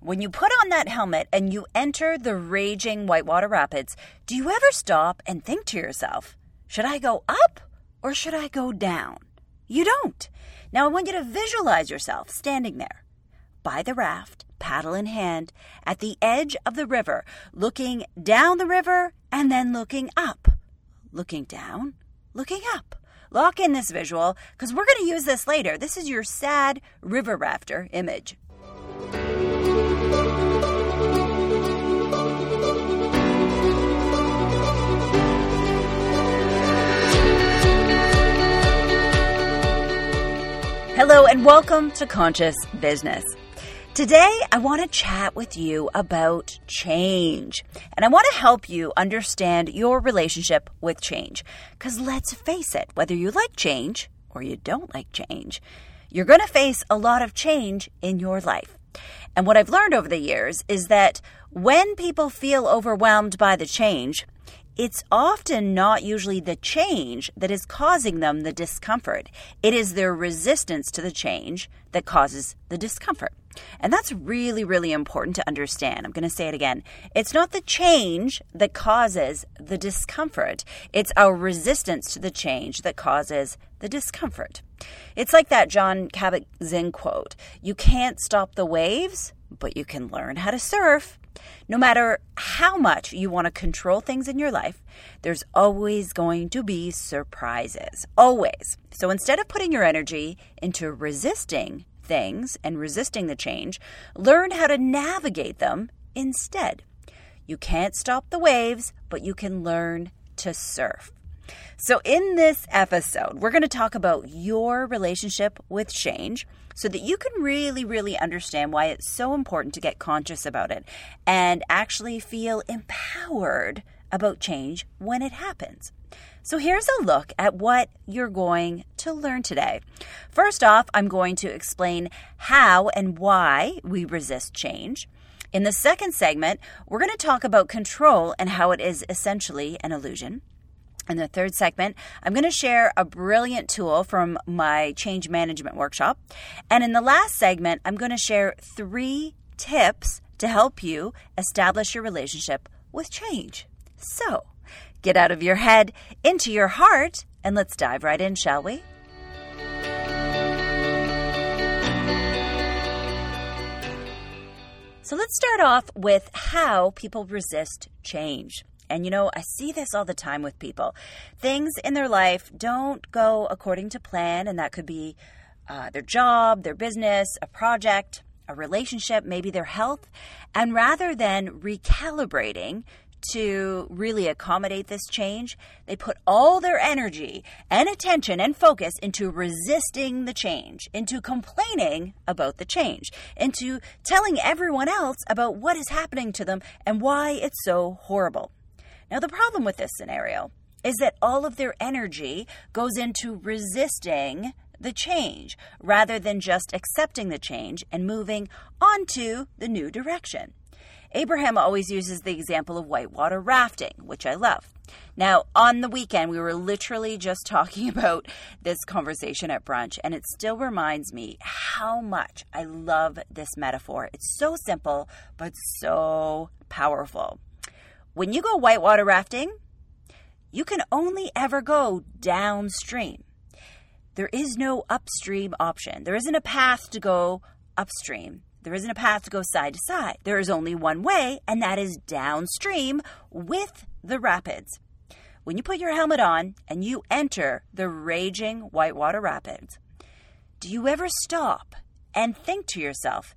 when you put on that helmet and you enter the raging whitewater rapids, do you ever stop and think to yourself, should I go up or should I go down? You don't. Now I want you to visualize yourself standing there by the raft, paddle in hand, at the edge of the river, looking down the river and then looking up. Looking down, looking up. Lock in this visual because we're going to use this later. This is your sad river rafter image. Hello, and welcome to Conscious Business. Today, I want to chat with you about change. And I want to help you understand your relationship with change. Because let's face it, whether you like change or you don't like change, you're going to face a lot of change in your life. And what I've learned over the years is that when people feel overwhelmed by the change, it's often not usually the change that is causing them the discomfort. It is their resistance to the change that causes the discomfort. And that's really, really important to understand. I'm going to say it again. It's not the change that causes the discomfort, it's our resistance to the change that causes the discomfort. It's like that John Kabat-Zinn quote You can't stop the waves, but you can learn how to surf. No matter how much you want to control things in your life, there's always going to be surprises. Always. So instead of putting your energy into resisting things and resisting the change, learn how to navigate them instead. You can't stop the waves, but you can learn to surf. So, in this episode, we're going to talk about your relationship with change so that you can really, really understand why it's so important to get conscious about it and actually feel empowered about change when it happens. So, here's a look at what you're going to learn today. First off, I'm going to explain how and why we resist change. In the second segment, we're going to talk about control and how it is essentially an illusion. In the third segment, I'm going to share a brilliant tool from my change management workshop. And in the last segment, I'm going to share three tips to help you establish your relationship with change. So, get out of your head, into your heart, and let's dive right in, shall we? So, let's start off with how people resist change. And you know, I see this all the time with people. Things in their life don't go according to plan, and that could be uh, their job, their business, a project, a relationship, maybe their health. And rather than recalibrating to really accommodate this change, they put all their energy and attention and focus into resisting the change, into complaining about the change, into telling everyone else about what is happening to them and why it's so horrible. Now, the problem with this scenario is that all of their energy goes into resisting the change rather than just accepting the change and moving on to the new direction. Abraham always uses the example of whitewater rafting, which I love. Now, on the weekend, we were literally just talking about this conversation at brunch, and it still reminds me how much I love this metaphor. It's so simple, but so powerful. When you go whitewater rafting, you can only ever go downstream. There is no upstream option. There isn't a path to go upstream. There isn't a path to go side to side. There is only one way, and that is downstream with the rapids. When you put your helmet on and you enter the raging whitewater rapids, do you ever stop and think to yourself,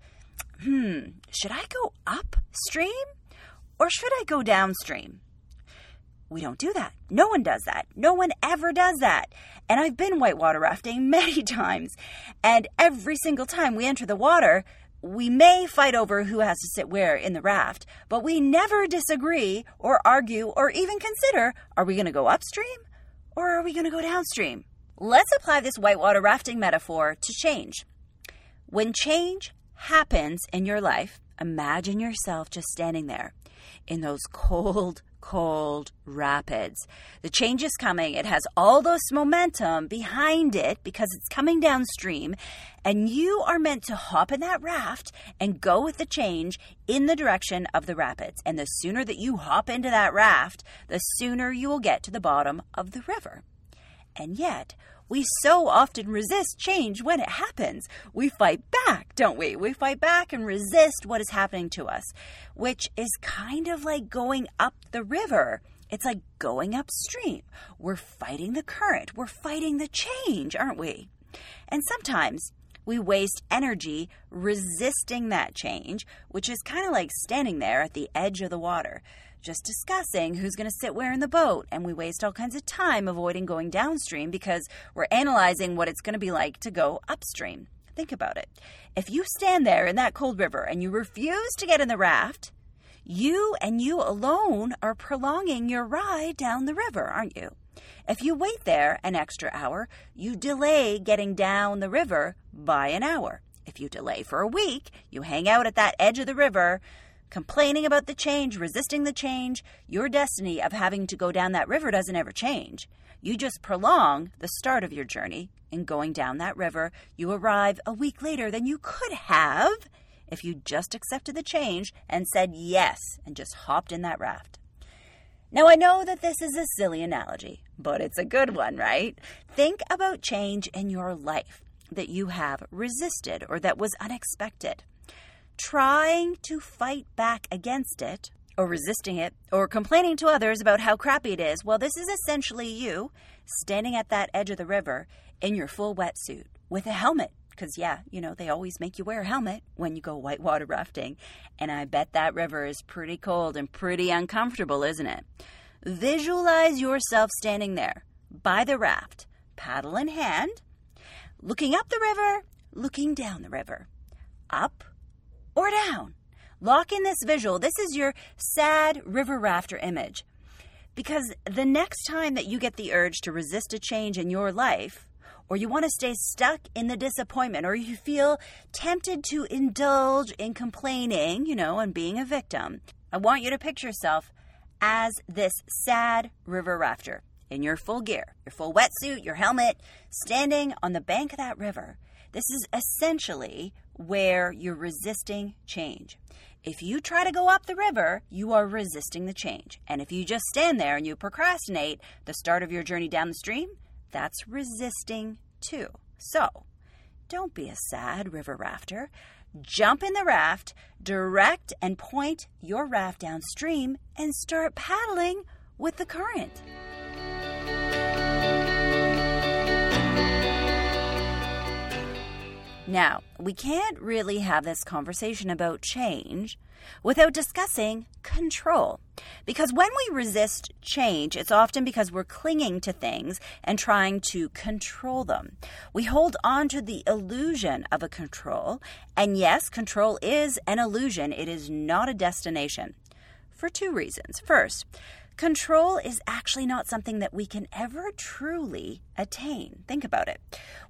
hmm, should I go upstream or should I go downstream? We don't do that. No one does that. No one ever does that. And I've been whitewater rafting many times. And every single time we enter the water, we may fight over who has to sit where in the raft, but we never disagree or argue or even consider are we going to go upstream or are we going to go downstream? Let's apply this whitewater rafting metaphor to change. When change happens in your life, imagine yourself just standing there in those cold, cold rapids. The change is coming. It has all this momentum behind it because it's coming downstream, and you are meant to hop in that raft and go with the change in the direction of the rapids. And the sooner that you hop into that raft, the sooner you will get to the bottom of the river. And yet, we so often resist change when it happens. We fight back, don't we? We fight back and resist what is happening to us, which is kind of like going up the river. It's like going upstream. We're fighting the current, we're fighting the change, aren't we? And sometimes we waste energy resisting that change, which is kind of like standing there at the edge of the water just discussing who's going to sit where in the boat, and we waste all kinds of time avoiding going downstream because we're analyzing what it's going to be like to go upstream. Think about it. If you stand there in that cold river and you refuse to get in the raft, you and you alone are prolonging your ride down the river, aren't you? If you wait there an extra hour, you delay getting down the river by an hour. If you delay for a week, you hang out at that edge of the river complaining about the change, resisting the change, your destiny of having to go down that river doesn't ever change. You just prolong the start of your journey in going down that river. You arrive a week later than you could have if you just accepted the change and said yes and just hopped in that raft. Now, I know that this is a silly analogy, but it's a good one, right? Think about change in your life that you have resisted or that was unexpected trying to fight back against it, or resisting it, or complaining to others about how crappy it is, well, this is essentially you standing at that edge of the river in your full wetsuit with a helmet. Because, yeah, you know, they always make you wear a helmet when you go whitewater rafting. And I bet that river is pretty cold and pretty uncomfortable, isn't it? Visualize yourself standing there by the raft, paddle in hand, looking up the river, looking down the river. Up, or down. Lock in this visual. This is your sad river rafter image. Because the next time that you get the urge to resist a change in your life, or you want to stay stuck in the disappointment, or you feel tempted to indulge in complaining, you know, and being a victim, I want you to picture yourself as this sad river rafter in your full gear, your full wetsuit, your helmet, standing on the bank of that river. This is essentially where you're resisting change. If you try to go up the river, you are resisting the change. And if you just stand there and you procrastinate the start of your journey down the stream, that's resisting too. So, don't be a sad river rafter. Jump in the raft, direct and point your raft downstream, and start paddling with the current. Now, we can't really have this conversation about change without discussing control. Because when we resist change, it's often because we're clinging to things and trying to control them. We hold on to the illusion of a control, and yes, control is an illusion, it is not a destination. For two reasons. First, Control is actually not something that we can ever truly attain. Think about it.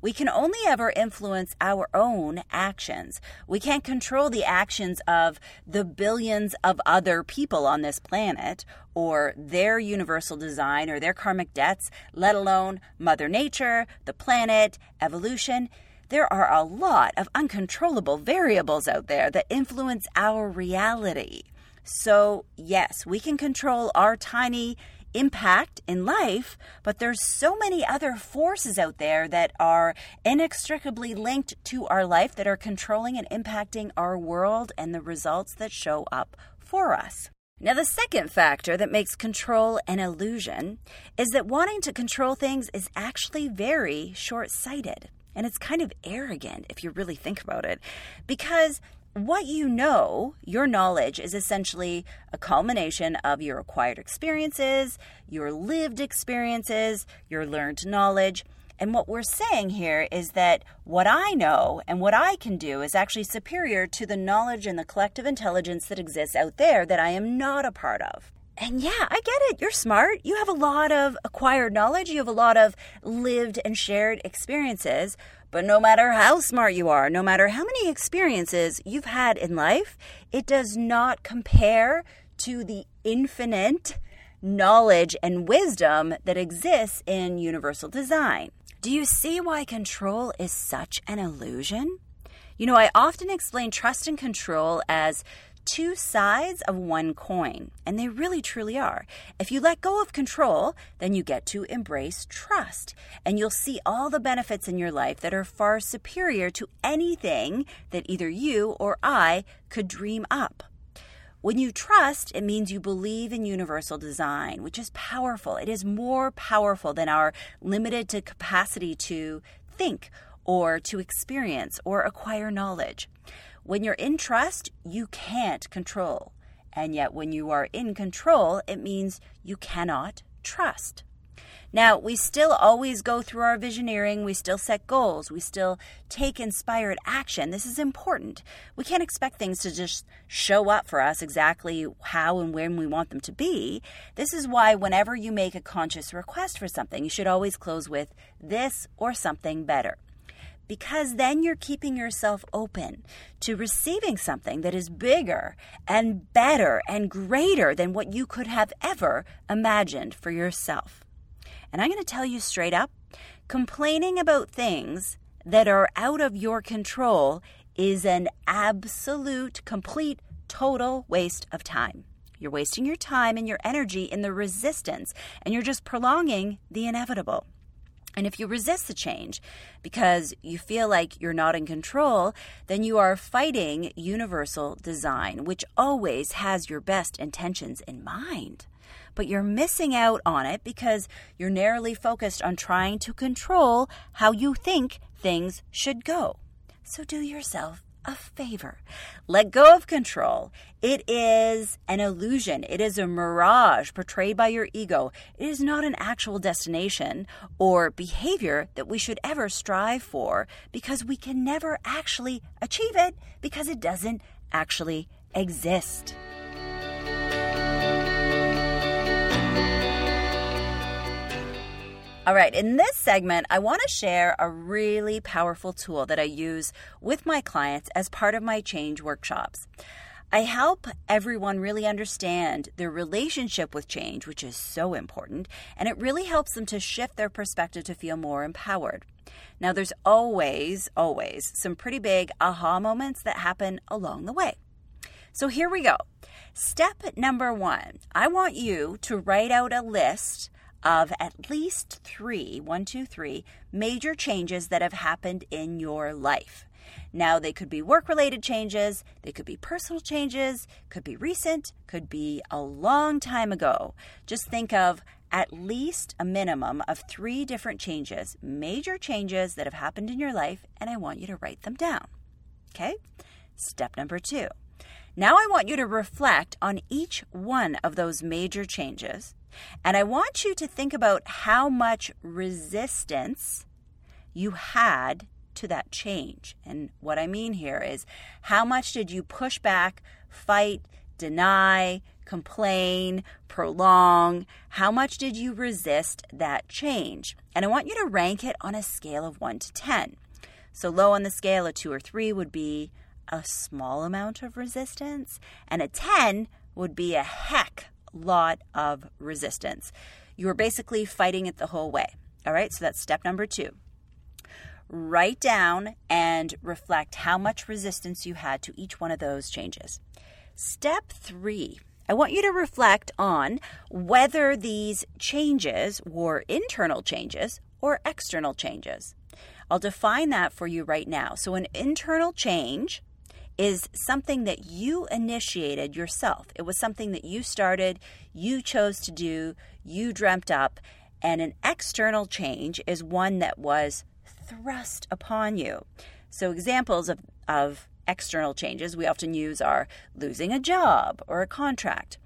We can only ever influence our own actions. We can't control the actions of the billions of other people on this planet or their universal design or their karmic debts, let alone Mother Nature, the planet, evolution. There are a lot of uncontrollable variables out there that influence our reality. So, yes, we can control our tiny impact in life, but there's so many other forces out there that are inextricably linked to our life that are controlling and impacting our world and the results that show up for us. Now, the second factor that makes control an illusion is that wanting to control things is actually very short sighted. And it's kind of arrogant if you really think about it, because what you know, your knowledge, is essentially a culmination of your acquired experiences, your lived experiences, your learned knowledge. And what we're saying here is that what I know and what I can do is actually superior to the knowledge and the collective intelligence that exists out there that I am not a part of. And yeah, I get it. You're smart. You have a lot of acquired knowledge. You have a lot of lived and shared experiences. But no matter how smart you are, no matter how many experiences you've had in life, it does not compare to the infinite knowledge and wisdom that exists in universal design. Do you see why control is such an illusion? You know, I often explain trust and control as two sides of one coin, and they really truly are. If you let go of control, then you get to embrace trust, and you'll see all the benefits in your life that are far superior to anything that either you or I could dream up. When you trust, it means you believe in universal design, which is powerful. It is more powerful than our limited to capacity to think or to experience or acquire knowledge. When you're in trust, you can't control. And yet, when you are in control, it means you cannot trust. Now, we still always go through our visioneering, we still set goals, we still take inspired action. This is important. We can't expect things to just show up for us exactly how and when we want them to be. This is why, whenever you make a conscious request for something, you should always close with this or something better because then you're keeping yourself open to receiving something that is bigger and better and greater than what you could have ever imagined for yourself. And I'm going to tell you straight up complaining about things that are out of your control is an absolute, complete, total waste of time. You're wasting your time and your energy in the resistance, and you're just prolonging the inevitable. And if you resist the change because you feel like you're not in control, then you are fighting universal design, which always has your best intentions in mind. But you're missing out on it because you're narrowly focused on trying to control how you think things should go. So do yourself a favor. Let go of control. It is an illusion. It is a mirage portrayed by your ego. It is not an actual destination or behavior that we should ever strive for because we can never actually achieve it because it doesn't actually exist. All right, in this segment, I want to share a really powerful tool that I use with my clients as part of my change workshops. I help everyone really understand their relationship with change, which is so important, and it really helps them to shift their perspective to feel more empowered. Now, there's always, always some pretty big aha moments that happen along the way. So here we go. Step number one I want you to write out a list of at least three, one, two, three major changes that have happened in your life. Now, they could be work related changes, they could be personal changes, could be recent, could be a long time ago. Just think of at least a minimum of three different changes, major changes that have happened in your life, and I want you to write them down. Okay? Step number two. Now I want you to reflect on each one of those major changes and I want you to think about how much resistance you had to that change. And what I mean here is how much did you push back, fight, deny, complain, prolong? How much did you resist that change? And I want you to rank it on a scale of 1 to 10. So, low on the scale, a 2 or 3 would be a small amount of resistance, and a 10 would be a heck lot of resistance. You are basically fighting it the whole way. All right, so that's step number two. Write down and reflect how much resistance you had to each one of those changes. Step three. I want you to reflect on whether these changes were internal changes or external changes. I'll define that for you right now. So, an internal change is something that you initiated yourself. It was something that you started, you chose to do, you dreamt up. And an external change is one that was thrust upon you. So, examples of, of external changes we often use are losing a job or a contract,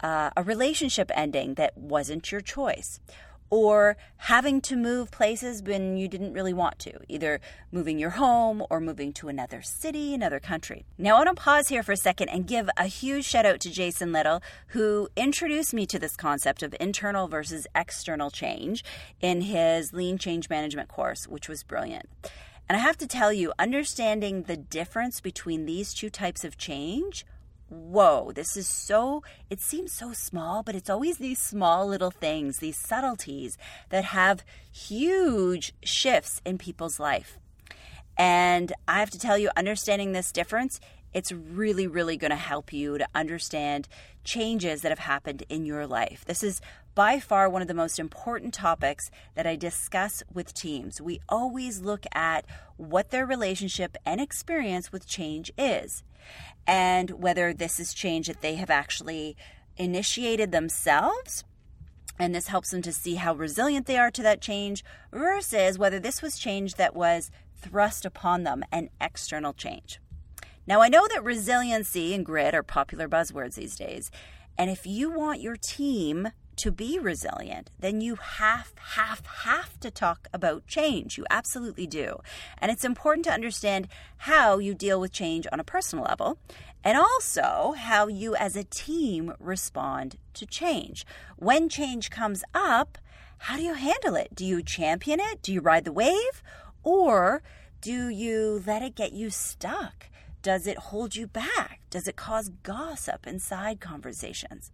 uh, a relationship ending that wasn't your choice, or having to move places when you didn't really want to, either moving your home or moving to another city, another country. Now, I want to pause here for a second and give a huge shout out to Jason Little, who introduced me to this concept of internal versus external change in his Lean Change Management course, which was brilliant. And I have to tell you, understanding the difference between these two types of change whoa, this is so, it seems so small, but it's always these small little things, these subtleties that have huge shifts in people's life. And I have to tell you, understanding this difference, it's really, really going to help you to understand changes that have happened in your life. This is by far one of the most important topics that I discuss with teams. We always look at what their relationship and experience with change is, and whether this is change that they have actually initiated themselves. And this helps them to see how resilient they are to that change versus whether this was change that was thrust upon them, an external change. Now, I know that resiliency and grit are popular buzzwords these days. And if you want your team to be resilient, then you have, have, have to talk about change. You absolutely do. And it's important to understand how you deal with change on a personal level and also how you as a team respond to change. When change comes up, how do you handle it? Do you champion it? Do you ride the wave? Or do you let it get you stuck? Does it hold you back? Does it cause gossip and side conversations?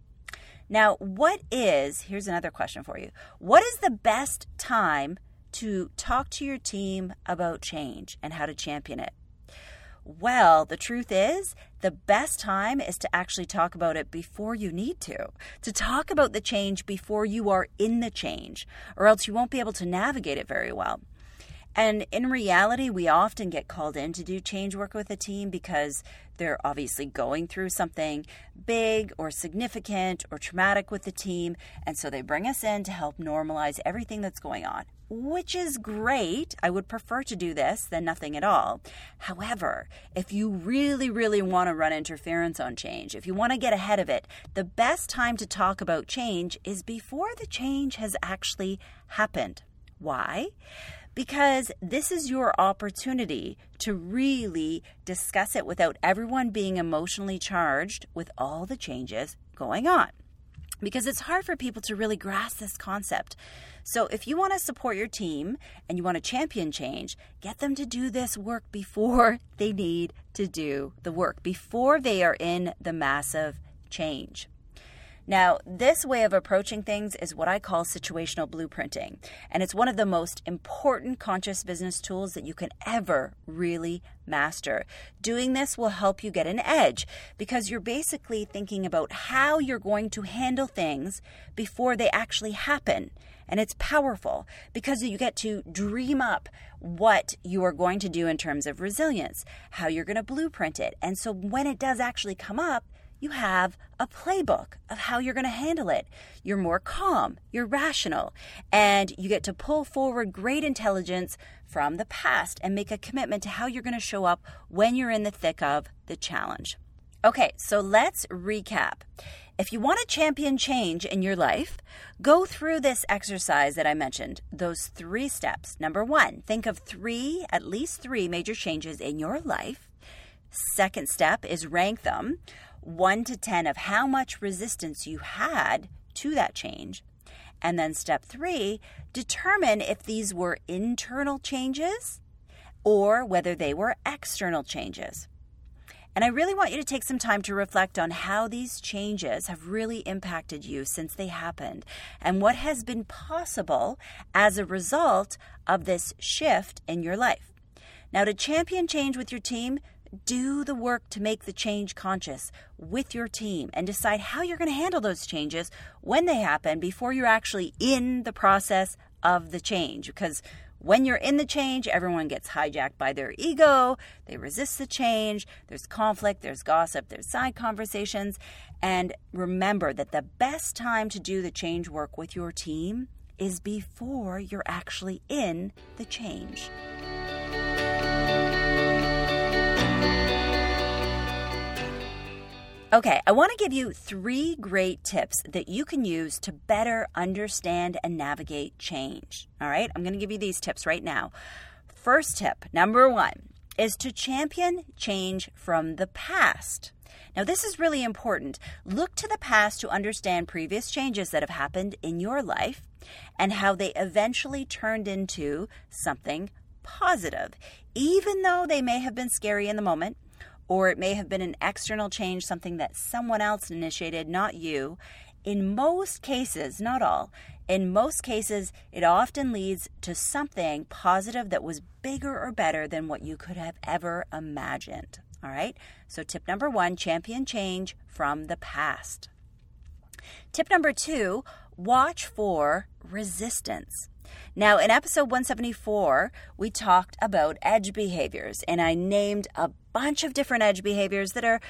Now, what is, here's another question for you. What is the best time to talk to your team about change and how to champion it? Well, the truth is, the best time is to actually talk about it before you need to. To talk about the change before you are in the change, or else you won't be able to navigate it very well. And in reality, we often get called in to do change work with a team because they're obviously going through something big or significant or traumatic with the team. And so they bring us in to help normalize everything that's going on, which is great. I would prefer to do this than nothing at all. However, if you really, really want to run interference on change, if you want to get ahead of it, the best time to talk about change is before the change has actually happened. Why? Because this is your opportunity to really discuss it without everyone being emotionally charged with all the changes going on. Because it's hard for people to really grasp this concept. So, if you want to support your team and you want to champion change, get them to do this work before they need to do the work, before they are in the massive change. Now, this way of approaching things is what I call situational blueprinting, and it's one of the most important conscious business tools that you can ever really master. Doing this will help you get an edge because you're basically thinking about how you're going to handle things before they actually happen. And it's powerful because you get to dream up what you are going to do in terms of resilience, how you're going to blueprint it. And so when it does actually come up, you have a playbook of how you're going to handle it. You're more calm, you're rational, and you get to pull forward great intelligence from the past and make a commitment to how you're going to show up when you're in the thick of the challenge. Okay, so let's recap. If you want to champion change in your life, go through this exercise that I mentioned, those three steps. Number one, think of three, at least three major changes in your life. Second step is rank them 1 to 10 of how much resistance you had to that change. And then step three, determine if these were internal changes or whether they were external changes. And I really want you to take some time to reflect on how these changes have really impacted you since they happened and what has been possible as a result of this shift in your life. Now, to champion change with your team, do the work to make the change conscious with your team and decide how you're going to handle those changes when they happen before you're actually in the process of the change. Because when you're in the change, everyone gets hijacked by their ego. They resist the change. There's conflict, there's gossip, there's side conversations. And remember that the best time to do the change work with your team is before you're actually in the change. Okay, I want to give you three great tips that you can use to better understand and navigate change. All right, I'm going to give you these tips right now. First tip, number one, is to champion change from the past. Now, this is really important. Look to the past to understand previous changes that have happened in your life and how they eventually turned into something positive. Even though they may have been scary in the moment, or it may have been an external change, something that someone else initiated, not you. In most cases, not all, in most cases, it often leads to something positive that was bigger or better than what you could have ever imagined. All right. So, tip number one champion change from the past. Tip number two watch for resistance. Now, in episode 174, we talked about edge behaviors, and I named a bunch of different edge behaviors that are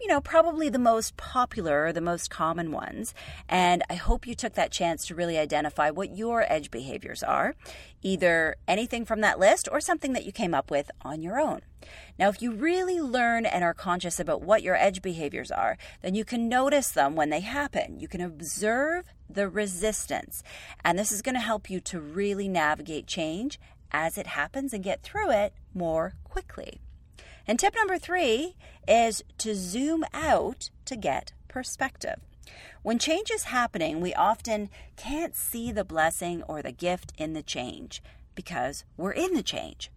you know, probably the most popular, the most common ones. And I hope you took that chance to really identify what your edge behaviors are, either anything from that list or something that you came up with on your own. Now, if you really learn and are conscious about what your edge behaviors are, then you can notice them when they happen. You can observe the resistance. And this is going to help you to really navigate change as it happens and get through it more quickly. And tip number three is to zoom out to get perspective. When change is happening, we often can't see the blessing or the gift in the change because we're in the change.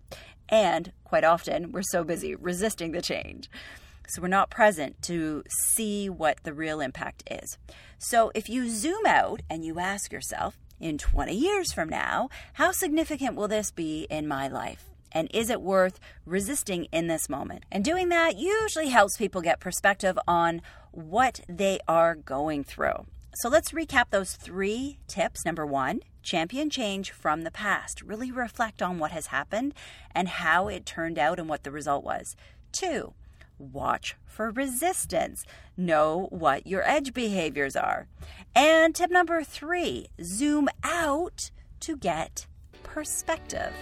And quite often, we're so busy resisting the change. So we're not present to see what the real impact is. So if you zoom out and you ask yourself, in 20 years from now, how significant will this be in my life? And is it worth resisting in this moment? And doing that usually helps people get perspective on what they are going through. So let's recap those three tips. Number one, champion change from the past. Really reflect on what has happened and how it turned out and what the result was. Two, watch for resistance. Know what your edge behaviors are. And tip number three, zoom out to get perspective.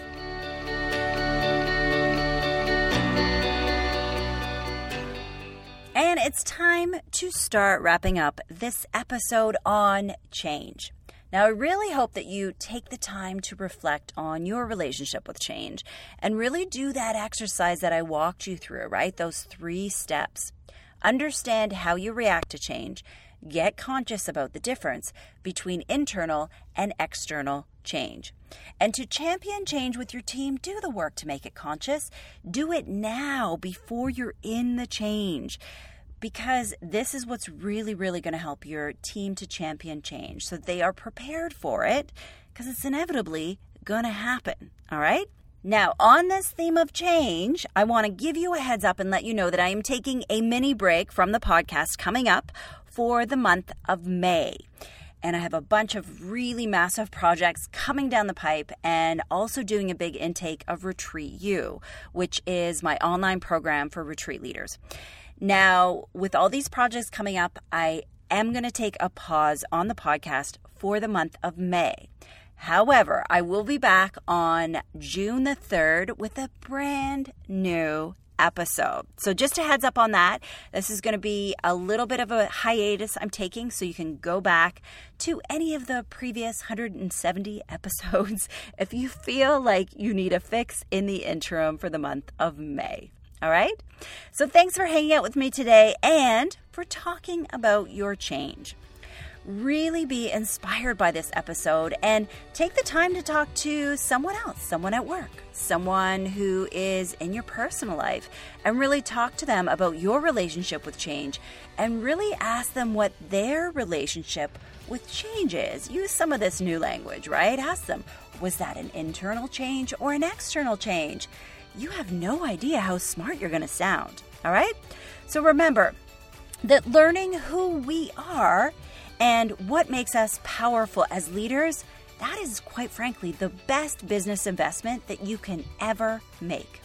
And it's time to start wrapping up this episode on change. Now, I really hope that you take the time to reflect on your relationship with change and really do that exercise that I walked you through, right? Those three steps. Understand how you react to change, get conscious about the difference between internal and external change. And to champion change with your team, do the work to make it conscious. Do it now before you're in the change because this is what's really, really going to help your team to champion change so they are prepared for it because it's inevitably going to happen. All right? Now, on this theme of change, I want to give you a heads up and let you know that I am taking a mini break from the podcast coming up for the month of May and I have a bunch of really massive projects coming down the pipe and also doing a big intake of Retreat U, which is my online program for retreat leaders. Now, with all these projects coming up, I am going to take a pause on the podcast for the month of May. However, I will be back on June the 3rd with a brand new episode. So, just a heads up on that. This is going to be a little bit of a hiatus I'm taking, so you can go back to any of the previous 170 episodes if you feel like you need a fix in the interim for the month of May. All right? So, thanks for hanging out with me today and for talking about your change really be inspired by this episode and take the time to talk to someone else, someone at work, someone who is in your personal life, and really talk to them about your relationship with change and really ask them what their relationship with change is. Use some of this new language, right? Ask them, was that an internal change or an external change? You have no idea how smart you're going to sound, all right? So remember that learning who we are and what makes us powerful as leaders, that is quite frankly the best business investment that you can ever make.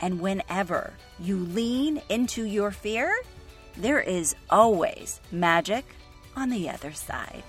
And whenever you lean into your fear, there is always magic on the other side.